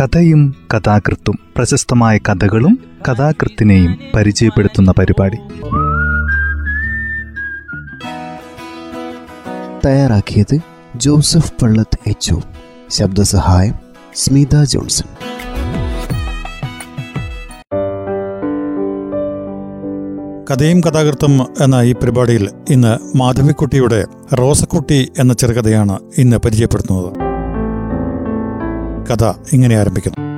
കഥയും കഥാകൃത്തും പ്രശസ്തമായ കഥകളും കഥാകൃത്തിനെയും പരിചയപ്പെടുത്തുന്ന പരിപാടി. തയ്യാറാക്കിയത് ജോസഫ് പള്ളത്ത് എച്ച് ശബ്ദസഹായം സ്മിത ജോൺസൺ. കഥയും കഥാകൃത്തും എന്ന ഈ പരിപാടിയിൽ ഇന്ന് മാധവിക്കുട്ടിയുടെ റോസക്കുട്ടി എന്ന ചെറുകഥയാണ് ഇന്ന് പരിചയപ്പെടുത്തുന്നത്. കഥ ഇങ്ങനെ ആരംഭിക്കുന്നു.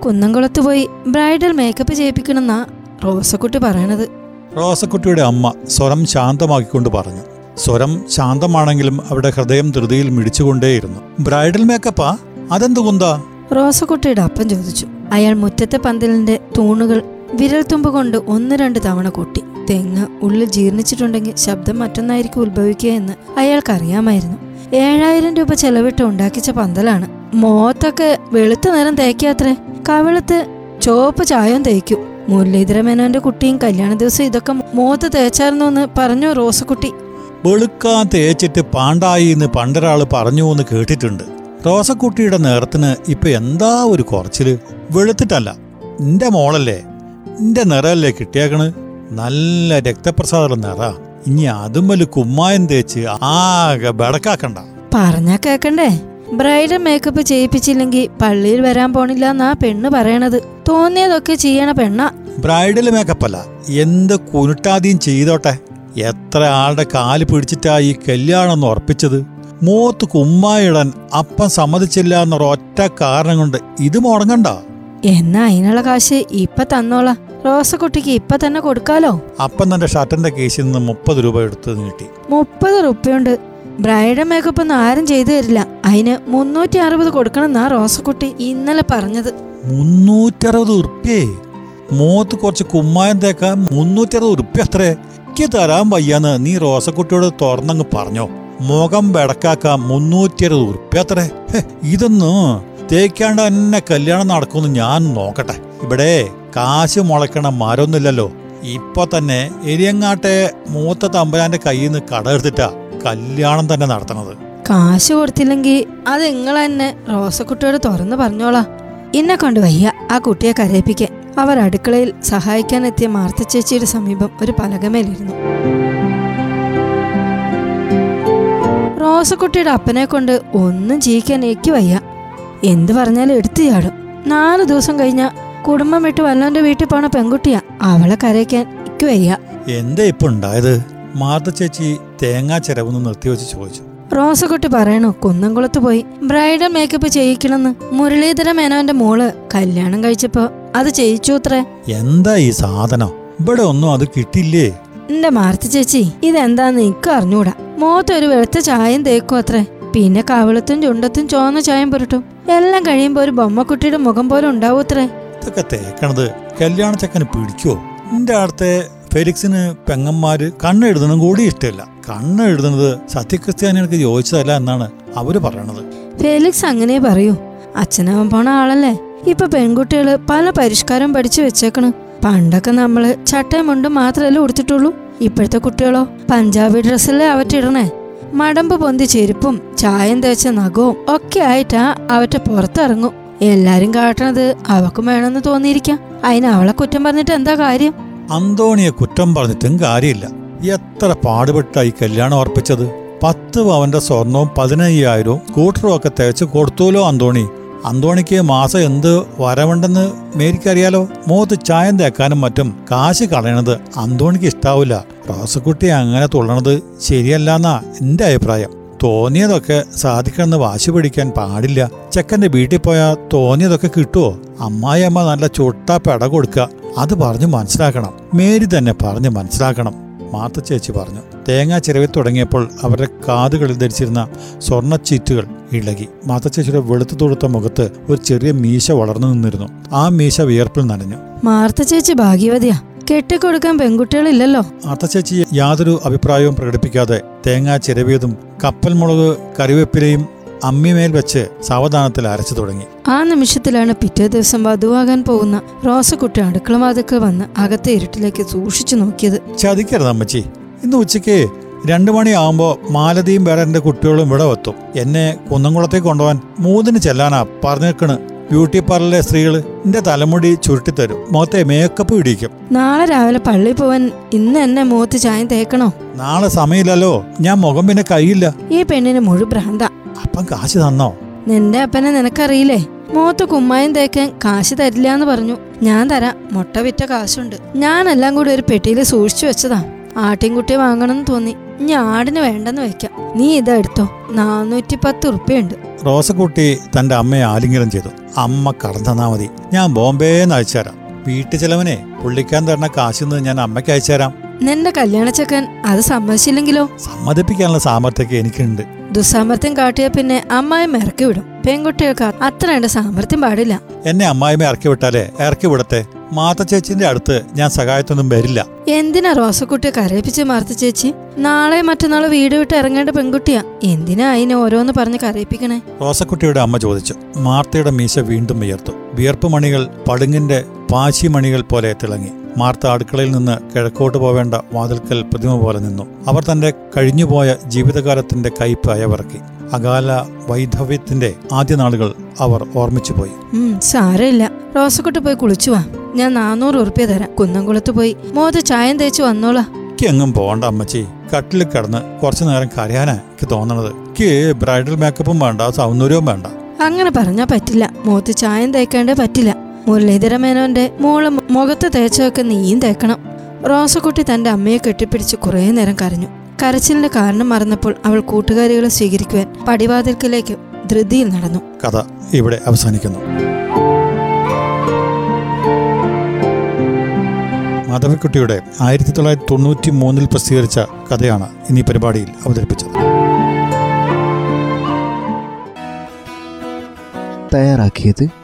കുന്നംകുളത്ത് പോയി ബ്രൈഡൽ മേക്കപ്പ് ചെയ്യിപ്പിക്കണമെന്നാ റോസക്കുട്ടി പറയണത്. റോസക്കുട്ടിയുടെ അമ്മ സ്വരം ശാന്തമാക്കിക്കൊണ്ട് പറഞ്ഞു. സ്വരം ശാന്തമാണെങ്കിലും അവിടെ ഹൃദയം ധൃതിയിൽ മിടിച്ചുകൊണ്ടേയിരുന്നു. ബ്രൈഡൽ മേക്കപ്പാ? അതെന്ത് കുന്താ? റോസക്കുട്ടിയുടെ അപ്പം ചോദിച്ചു. അയാൾ മുറ്റത്തെ പന്തലിന്റെ തൂണുകൾ വിരൽത്തുമ്പ് കൊണ്ട് ഒന്ന് രണ്ട് തവണ കൊട്ടി. തെങ്ങ് ഉള്ളിൽ ജീർണിച്ചിട്ടുണ്ടെങ്കിൽ ശബ്ദം മറ്റൊന്നായിരിക്കും ഉത്ഭവിക്കുക എന്ന് അയാൾക്കറിയാമായിരുന്നു. ഏഴായിരം രൂപ ചെലവിട്ട് ഉണ്ടാക്കിച്ച പന്തലാണ്. മോത്തൊക്കെ വെളുത്ത നേരം തേക്കാത്രേ കവിളത്ത് ചോപ്പ് ചായം തേക്കും. മുരളീധര മേനോന്റെ കുട്ടിയും കല്യാണ ദിവസം ഇതൊക്കെ മോത്ത് തേച്ചായിരുന്നു എന്ന് പറഞ്ഞു റോസക്കുട്ടി? വെളുക്കാൻ തേച്ചിട്ട് പാണ്ടായി എന്ന് പണ്ടൊരാൾ പറഞ്ഞു എന്ന് കേട്ടിട്ടുണ്ട്. റോസക്കുട്ടിയുടെ നേരത്തിന് ഇപ്പൊ എന്താ ഒരു കുറച്ചിൽ? വെളുത്തിട്ടല്ല. നിന്റെ മോളല്ലേ? നിന്റെ നിറയല്ലേ കിട്ടിയേക്കണ്? നല്ല രക്തപ്രസാദം നേടാ ഇനി അതും വലിയ കുമ്മായം തേച്ച് ആകെ ബടക്കാക്കണ്ട. പറഞ്ഞാ കേക്കണ്ടേ? ബ്രൈഡൽ മേക്കപ്പ് ചെയ്യിപ്പിച്ചില്ലെങ്കിൽ പള്ളിയിൽ വരാൻ പോണില്ല എന്നാ പെണ്ണ് പറയണത്. തോന്നിയതൊക്കെ ചെയ്യണ പെണ്ണ. ബ്രൈഡൽ മേക്കപ്പ് അല്ല എന്ത് കുനുട്ടാദ്യം ചെയ്തോട്ടെ. എത്ര ആളുടെ കാൽ പിടിച്ചിട്ടാ ഈ കല്യാണം ഒന്ന് ഉറപ്പിച്ചത്? മൂത്ത് കുമ്മായിടാൻ അപ്പം സമ്മതിച്ചില്ല എന്നൊരു ഒറ്റ കാരണം കൊണ്ട് ഇത് മുടങ്ങണ്ട എന്നാ അതിനുള്ള കാശ് ഇപ്പൊ തന്നോളാ. റോസക്കുട്ടിക്ക് ഇപ്പൊ തന്നെ കൊടുക്കാലോ? അപ്പം തന്റെ ഷർട്ടിന്റെ കേസിൽ നിന്ന് മുപ്പത് രൂപ എടുത്തു നീട്ടി. മുപ്പത് റുപ്യുണ്ട്. ബ്രൈഡൽ മേക്കപ്പ് ഒന്നും ആരും ചെയ്തു തരില്ല. അതിന് മുന്നൂറ്റി അറുപത് കൊടുക്കണമെന്നാ റോസക്കുട്ടി ഇന്നലെ പറഞ്ഞത്. മുന്നൂറ്ററുപത് ഉറുപ്പ്യേ? മോത്ത് കുറച്ച് കുമ്മായം തേക്കാൻ മുന്നൂറ്ററുപത് ഉറുപ്പ്യ അത്രേ എനിക്ക് തരാൻ വയ്യാന്ന് നീ റോസക്കുട്ടിയോട് തുറന്നങ്ങ് പറഞ്ഞോ. മുഖം വെടക്കാക്കാൻ മുന്നൂറ്ററുപത് ഉറുപ്പ്യ അത്രേ ഹെ, ഇതൊന്നും തേക്കാണ്ട് എന്നെ കല്യാണം നടക്കുമെന്ന് ഞാൻ നോക്കട്ടെ. ഇവിടെ കാശ് മുളയ്ക്കണ മരമൊന്നുമില്ലല്ലോ ഇപ്പൊ തന്നെ എരിയങ്ങാട്ടെ മൂത്ത തമ്പുരാന്റെ കയ്യിൽ നിന്ന് കട എടുത്തിട്ടാ കല്യാണം തന്നെ നടത്തണത്. കാശ് കൊടുത്തില്ലെങ്കിൽ അത് നിങ്ങൾ തന്നെ റോസക്കുട്ടിയോട് തുറന്നു പറഞ്ഞോളാം. എന്നെ കൊണ്ട് വയ്യ ആ കുട്ടിയെ കരയിപ്പിക്കാൻ. അവർ അടുക്കളയിൽ സഹായിക്കാനെത്തിയ മാർത്ത ചേച്ചിയുടെ സമീപം ഒരു പലകമേലിരുന്നു. റോസക്കുട്ടിയുടെ അപ്പനെ കൊണ്ട് ഒന്നും ജീവിക്കാൻ എനിക്ക് വയ്യ. എന്ത് പറഞ്ഞാലും എടുത്തു ചാടും. നാല് ദിവസം കഴിഞ്ഞ കുടുംബം വിട്ട് വല്ലവന്റെ വീട്ടിൽ പോണ പെൺകുട്ടിയാ. അവളെ കരയ്ക്കാൻ എനിക്ക് വയ്യ. എന്താ ഇപ്പൊ ഉണ്ടായത്? മാർത്ത ചേച്ചി തേങ്ങാ ചിരവെന്ന് നിർത്തിവെച്ച് ചോദിച്ചു. റോസക്കുട്ടി പറയണു കുന്നംകുളത്ത് പോയി. ബ്രൈഡൽ മേക്കപ്പ് ചെയ്യിക്കണമെന്ന് മുരളീധര മേനോന്റെ മോൾ കല്യാണം കഴിച്ചപ്പോ അത് ചെയ്യിച്ചൂത്രേ എന്താ ഈ സാധനം? ഇവിടെ ഒന്നും അത് കിട്ടില്ലേ? എന്റെ മാർത്തി ചേച്ചി ഇതെന്താന്ന് എനിക്ക് അറിഞ്ഞൂടാ. മോത്ത് ഒരു വെളുത്ത ചായം തേക്കും അത്രേ. പിന്നെ കവിളത്തും ചുണ്ടത്തും ചോന്ന ചായം പുരട്ടും. എല്ലാം കഴിയുമ്പോ ഒരു ബൊമ്മക്കുട്ടിയുടെ മുഖം പോലെ ഉണ്ടാവും അത്രേ. ഇതൊക്കെ തേക്കണത് കല്യാണ ചെക്കന് പിടിക്കോ? എന്റെ അടുത്തെ ഫെലിക്സിന് പെങ്ങന്മാര് കണ്ണെഴുതണം കൂടി ഇഷ്ടമില്ല. കണ്ണെഴുതുന്നത് സത്യക്രിസ്ത്യാനികൾക്ക് യോജിച്ചതല്ല എന്നാണ് അവർ പറയണത്. ഫെലിക്സ് അങ്ങനെ പറയൂ. അച്ഛനവൻ പോണ ആളല്ലേ? ഇപ്പൊ പെൺകുട്ടികൾ പല പരിഷ്കാരം പഠിച്ചു വെച്ചേക്കണ്. പണ്ടൊക്കെ നമ്മൾ ചട്ടയും മുണ്ടും മാത്രമല്ലേ ഉടുത്തിട്ടുള്ളൂ. ഇപ്പോഴത്തെ കുട്ടികളോ പഞ്ചാബി ഡ്രസ്സല്ലേ അവറ്റിടണേ മടമ്പ് പൊന്തി ചെരുപ്പും ചായം തേച്ച നഖവും ഒക്കെ ആയിട്ടാ അവറ്റ പുറത്തിറങ്ങും. എല്ലാരും കാട്ടണത് അവക്കും വേണമെന്ന് തോന്നിയിരിക്കാം. അതിന് അവളെ കുറ്റം പറഞ്ഞിട്ട് എന്താ കാര്യം? അന്തോണിയെ കുറ്റം പറഞ്ഞിട്ടും കാര്യമില്ല. എത്ര പാടുപെട്ടായി കല്യാണം ഉറപ്പിച്ചത് പത്ത് പവന്റെ സ്വർണവും പതിനയ്യായിരവും സ്കൂട്ടറും ഒക്കെ തേച്ച് കൊടുത്തോലോ അന്തോണി. അന്തോണിക്ക് മാസം എന്ത് വരവുണ്ടെന്ന് മേരിക്കറിയാലോ? മൂത്ത് ചായം തേക്കാനും മറ്റും കാശ് കളയണത് അന്തോണിക്ക് ഇഷ്ടാവില്ല. റോസക്കുട്ടി അങ്ങനെ തുള്ളണത് ശരിയല്ലെന്നാ എന്റെ അഭിപ്രായം. തോന്നിയതൊക്കെ സാധിക്കണമെന്ന് വാശി പിടിക്കാൻ പാടില്ല. ചെക്കന്റെ വീട്ടിൽ പോയാൽ തോന്നിയതൊക്കെ കിട്ടുമോ അമ്മായിയമ്മ നല്ല ചുട്ട പെട കൊടുക്കുക അത് പറഞ്ഞു മനസ്സിലാക്കണം. മേരി തന്നെ പറഞ്ഞ് മനസ്സിലാക്കണം. മാത്ത ചേച്ചി പറഞ്ഞു. തേങ്ങാ ചിരവി തുടങ്ങിയപ്പോൾ അവരുടെ കാതുകളിൽ ധരിച്ചിരുന്ന സ്വർണ ചീറ്റുകൾ ഇളകി. മാത്ത ചേച്ചിയുടെ വെളുത്തു തൊടുത്ത മുഖത്ത് ഒരു ചെറിയ മീശ വളർന്നു നിന്നിരുന്നു. ആ മീശ വിയർപ്പിൽ നനഞ്ഞു. മാർത്ത ചേച്ചി ഭാഗ്യവതിയാ. കെട്ടിക്കൊടുക്കാൻ പെൺകുട്ടികളില്ലല്ലോ. മാത്ത ചേച്ചി യാതൊരു അഭിപ്രായവും പ്രകടിപ്പിക്കാതെ തേങ്ങാ ചിരവിയതും കപ്പൽ മുളക് കറിവേപ്പിലയും അമ്മിമേൽ വെച്ച് സാവധാനത്തിൽ അരച്ചു തുടങ്ങി. ആ നിമിഷത്തിലാണ് പിറ്റേ ദിവസം വധുവാകാൻ പോകുന്ന റോസക്കുട്ടി അടുക്കള വാതിക്കൽ വന്ന് അകത്തെ ഇരുട്ടിലേക്ക് സൂക്ഷിച്ചു നോക്കിയത്. ചതിക്കരുത് അമ്മച്ചി. ഇന്ന് ഉച്ചയ്ക്ക് രണ്ടു മണിയാവുമ്പോ മാലതിയും വേറെ എന്റെ കുട്ടികളും ഇവിടെ എത്തും എന്നെ കുന്നംകുളത്തേക്ക് കൊണ്ടുപോകാൻ മൂന്നിന് ചെല്ലാനാ പറഞ്ഞേക്കണ്. ബ്യൂട്ടി പാർലറിലെ സ്ത്രീകൾ എന്റെ തലമുടി ചുരുട്ടിത്തരും. മുഖത്തെ മേക്കപ്പ് പിടിക്കും നാളെ രാവിലെ പള്ളി പോവാൻ ഇന്ന് എന്നെ മുഖത്ത് ചായം തേക്കണോ? നാളെ സമയമില്ലല്ലോ. ഞാൻ മുഖം പിന്നെ കഴിയില്ല ഈ പെണ്ണിന് മുഴു ഭ്രാന്ത. അപ്പം കാശ് തന്നോ? നിന്റെ അപ്പനെ നിനക്കറിയില്ലേ? മുഖത്ത് കുമ്മായം തേക്കാൻ കാശ് തരില്ല എന്ന് പറഞ്ഞു. ഞാൻ തരാം. മുട്ട വിറ്റ കാശുണ്ട്. ഞാനെല്ലാം കൂടി ഒരു പെട്ടിയിൽ സൂക്ഷിച്ചു വെച്ചതാ. ആട്ടിൻകുട്ടിയെ വാങ്ങണമെന്ന് തോന്നി. ആടിന് വേണ്ടെന്ന് വെക്കാം. നീ ഇതെടുത്തോ നാനൂറ്റി പത്ത് ഉറുപ്പ്യുണ്ട്. റോസക്കുട്ടി തന്റെ അമ്മയെ ആലിംഗനം ചെയ്തു. അമ്മ കടന്നു തന്നാ മതി. ഞാൻ ബോംബെന്ന് അയച്ചുതരാം വീട്ടു ചെലവനെ പുള്ളിക്കാൻ തരണ കാശിന്ന് ഞാൻ അമ്മയ്ക്ക് അയച്ചുതരാം നിന്റെ കല്യാണച്ചക്കൻ അത് സമ്മതിച്ചില്ലെങ്കിലോ? സമ്മതിപ്പിക്കാനുള്ള സാമർത്ഥ്യമൊക്കെ എനിക്കുണ്ട്. ദുസ്സാമർത്ഥ്യം കാട്ടിയ പിന്നെ അമ്മായി മിറക്കി വിടും. പെൺകുട്ടികൾക്ക് അത്ര ഉണ്ട് സാമർത്ഥ്യം പാടില്ല. എന്നെ അമ്മായിമ്മ ഇറക്കി വിട്ടാലേ? ഇറക്കി വിടത്തെ മാത്ത ചേച്ചിന്റെ അടുത്ത് ഞാൻ സഹായത്തൊന്നും വരില്ല. എന്തിനാ റോസക്കുട്ടിയെ കരയിപ്പിച്ച് മാർത്ത ചേച്ചി? നാളെ മറ്റന്നാളെ വീട് വിട്ട് ഇറങ്ങേണ്ട പെൺകുട്ടിയാ. എന്തിനാ അതിനെ ഓരോന്ന് പറഞ്ഞ് കരയിപ്പിക്കണേ? റോസക്കുട്ടിയുടെ അമ്മ ചോദിച്ചു. മാർത്തയുടെ മീശ വീണ്ടും ഉയർത്തു വിയർപ്പ് മണികൾ പടുങ്ങിന്റെ പാശി മണികൾ പോലെ തിളങ്ങി. മാർത്ത അടുക്കളയിൽ നിന്ന് കിഴക്കോട്ട് പോവേണ്ട വാതിൽക്കൽ പ്രതിമ പോലെ നിന്നു. അവർ തന്റെ കഴിഞ്ഞുപോയ ജീവിതകാലത്തിന്റെ കയ്പ് അയവിറക്കി അകാല വൈധവ്യത്തിന്റെ ആദ്യ നാളുകൾ അവർ ഓർമ്മിച്ചു പോയി സാരമില്ല. റോസക്കുട്ടി പോയി കുളിച്ചു വാ. ഞാൻ നാനൂറ് ഉറുപ്പ്യ തരാം. കുന്നംകുളത്ത് പോയി. മോത് ചായം തേച്ച് വന്നോളാ. എനിക്ക് എങ്ങും പോകണ്ട അമ്മച്ചി. കട്ടിൽ കിടന്ന് കുറച്ചു നേരം കരയാനാ എനിക്ക് തോന്നണത്. എനിക്ക് ബ്രൈഡൽ മേക്കപ്പും വേണ്ട സൗന്ദര്യവും വേണ്ട. അങ്ങനെ പറഞ്ഞാ പറ്റില്ല. മോത്ത് ചായം തേക്കേണ്ടേ പറ്റില്ല. മുരളീധര മേനോന്റെ മോൾ മുഖത്ത് തേച്ചതൊക്കെ നീയും തേക്കണം. റോസക്കുട്ടി തന്റെ അമ്മയെ കെട്ടിപ്പിടിച്ച് കുറേ നേരം കരഞ്ഞു. കരച്ചിലിന്റെ കാരണം മറന്നപ്പോൾ അവൾ കൂട്ടുകാരികളെ സ്വീകരിക്കുവാൻ പടിവാതിൽക്കിലേക്ക് ധൃതിയിൽ നടന്നു. കഥ ഇവിടെ അവസാനിക്കുന്നു. മാധവിക്കുട്ടിയുടെ ആയിരത്തി തൊള്ളായിരത്തി തൊണ്ണൂറ്റി മൂന്നിൽ പ്രസിദ്ധീകരിച്ച കഥയാണ് ഇന്നീ പരിപാടിയിൽ അവതരിപ്പിച്ചത്. തയ്യാറാക്കിയത്